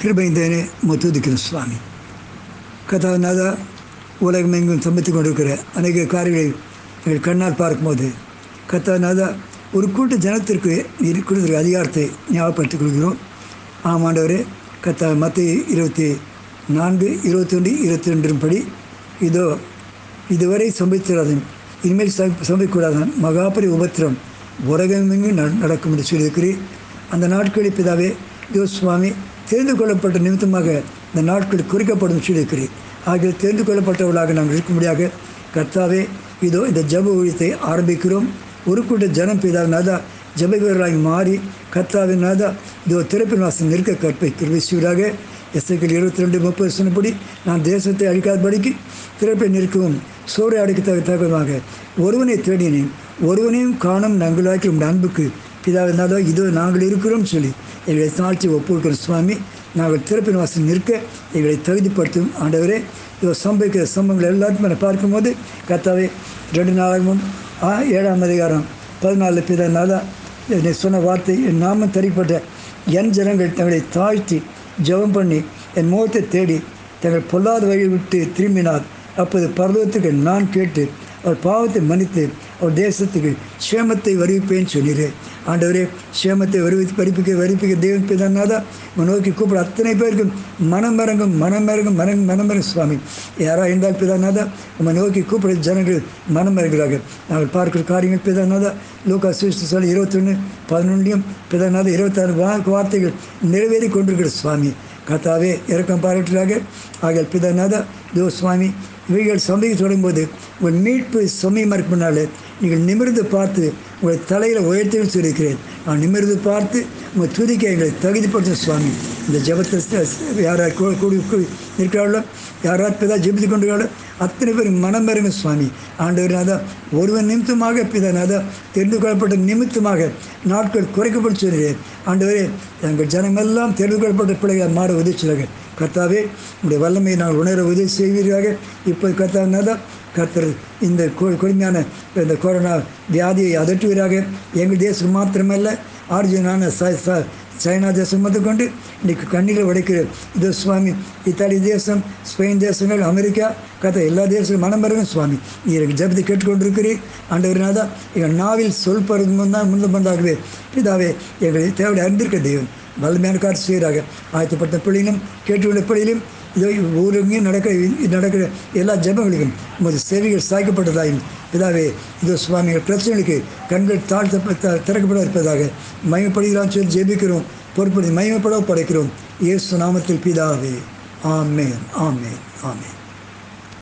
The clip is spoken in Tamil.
கிருபைந்தேனே முத்துதிக்கிறோம் சுவாமி கதாநாதா உலகம் எங்கும் சமைத்து கொண்டிருக்கிற அநேக காரியங்களை எங்கள் கண்ணால் பார்க்கும்போது கத்தாநாதா ஒரு கூட்ட ஜனத்திற்கு நீர் கொடுத்துருக்க அதிகாரத்தை ஞாபகப்படுத்திக் கொள்கிறோம் ஆமாண்டவரே கத்தா மத்திய இருபத்தி நான்கு இருபத்தொன்று இருபத்தி ரெண்டின் படி இதோ இதுவரை சம்பித்திராதன் இனிமேல் சம்பிக்கக்கூடாதான் மகாபரி உபத்திரம் உலகமெங்கும் நட- நடக்கும் என்று சொல்லியிருக்கிறேன் அந்த நாட்களில் பிதாவே இதோ தேர்ந்து தெரிந்து கொள்ளப்பட்ட நிமித்தமாக இந்த நாட்கள் குறிக்கப்படும் சொல்லியிருக்கிறேன். ஆகிய தெரிந்து கொள்ளப்பட்டவர்களாக நாங்கள் இருக்கும்படியாக கர்த்தாவே இதோ இந்த ஜப ஊழியத்தை ஆரம்பிக்கிறோம். ஒரு கூட்ட ஜனம் பிதாவின் நாதா ஜப வீரராகி மாறி கர்த்தாவின் நாதா இதோ திறப்பின் வாசம் நிற்க கற்பை கிருபிசுவராக எஸ்ஐக்கள் இருபத்தி ரெண்டு முப்பது சொன்னபடி நான் தேசத்தை அழிக்காதபடிக்கு திறப்பை நிற்கவும் சோறை அடிக்க தகுந்தமாக ஒருவனை தேடினேன். ஒருவனையும் காணும் நாங்களாக்கி உங்கள் அன்புக்கு பிதாவின் நாதா இதோ நாங்கள் இருக்கிறோம் சொல்லி எங்களை தாழ்த்தி ஒப்புக்கொள்கிற சுவாமி நாங்கள் திறப்பின் வாசல் நிற்க எங்களை தகுதிப்படுத்தும். ஆண்டவரே இதோ சம்பவிக்கிற சம்பவங்கள் எல்லாத்தையும் நான் பார்க்கும்போது கத்தாவே ரெண்டு நாளாகவும் ஆ ஏழாம் அதிகாரம் பதினாலு பிதா என்னை சொன்ன வார்த்தை என் நாமம் தரிப்பட்ட என் ஜனங்கள் தங்களை தாழ்த்தி ஜெபம் பண்ணி என் முகத்தை தேடி தங்கள் பொல்லாத வழியை விட்டு திரும்பினார். அப்போது பர்வத்துக்கு நான் கேட்டு அவர் பாவத்தை மன்னித்து அவர் தேசத்துக்கு சேமத்தை வருவிப்பேன்னு சொன்னீர். ஆண்டவரே சேமத்தை வருவி வரிப்பிக்க வரிப்பிக்க தெய்வம் பிதானாதா நோக்கி கூப்பிட அத்தனை பேருக்கும் மனம் மனமரங்கும் மனம் மனம் மனமரங்கும் சுவாமி. யாராக இருந்தால் பிதானாதா உம்மை நோக்கி கூப்பிட ஜனங்கள் மனமரங்கிறார்கள் நாங்கள் பார்க்கிற காரியங்கள் பிதானாதா லூக்கா சிஸ்து சொல்லி இருபத்தொன்று பதினொன்றையும் பிதானாதா இருபத்தாறு வார்த்தைகள் நிறைவேறி கொண்டிருக்கிற சுவாமி. கத்தாவே இறக்கம் பாராட்டுறாக ஆகிய பிதாநாதா தேவ சுவாமி இவைகள் சமயம் தொடங்கும்போது உங்கள் மீட்பு சமயம் இருப்பனால நீங்கள் நிமிர்ந்து பார்த்து உங்களை தலையில் உயர்த்துன்னு சொல்லியிருக்கிறேன். நான் நிமிர்ந்து பார்த்து உங்கள் துதிக்க எங்களை தகுதிப்படுத்தும் சுவாமி. இந்த ஜபத்தை யாரார் கூடி கூடி இருக்கிறார்களோ யாரார் பிதா ஜெபித்து கொண்டிருக்காங்களோ அத்தனை பேர் மனமருமை சுவாமி. ஆண்டவர்நாதா ஒருவன் நிமித்தமாக பிதாநாதா தெரிந்து கொள்ளப்பட்ட நிமித்தமாக நாட்கள் குறைக்கப்பட்டு சொல்கிறேன் ஆண்டவரே எங்கள் ஜனமெல்லாம் தெரிந்து கொள்ளப்பட்ட பிள்ளைகள் மாற உதவிச்சார்கள் கர்த்தாவே உடைய வல்லமையை நாங்கள் உணர உதவி செய்வீர்களாக. இப்போ கர்த்தாவினாதா கர்த்தர் இந்த கொடுமையான இந்த கொரோனா வியாதியை அதட்டுவீராக. எங்கள் தேசம் மாத்திரமல்ல ஆர்ஜினான ச- சைனா தேசம் முதற்கொண்டு இன்றைக்கு கண்ணில் உடைக்கிற இது சுவாமி இத்தாலி தேசம் ஸ்பெயின் தேசங்கள் அமெரிக்கா கதை எல்லா தேசங்களும் மனம் பெறுங்க சுவாமி. நீ எனக்கு ஜபத்தை கேட்டுக்கொண்டிருக்கிறீர். ஆண்டவரினாதா எங்கள் நாவில் சொல் பருவம் தான் முன்பு பண்ணாகவே பிதாவே எங்களை தேவையை அறிந்திருக்க தெய்வம் வல்லமையான காட்சி செய்கிறாக ஆயத்தப்பட்ட பிள்ளைகளும் கேட்டுள்ள பிள்ளையிலும் ஊரெங்கும் நடக்கிற நடக்கிற எல்லா ஜபங்களுக்கும் உமது சேவைகள் சாய்க்கப்பட்டதாயும் பிதாவே இதோ சுவாமிகள் பிரச்சனைகளுக்கு கண்கள் தாழ்த்த த- திறக்கப்பட இருப்பதாக மயமப்படுகிறான் சொல்லி ஜெபிக்கிறோம் பொறுப்படி மயமப்பட படைக்கிறோம். இயேசு நாமத்தில் பிதாவே. ஆமேன் ஆமேன் ஆமேன்.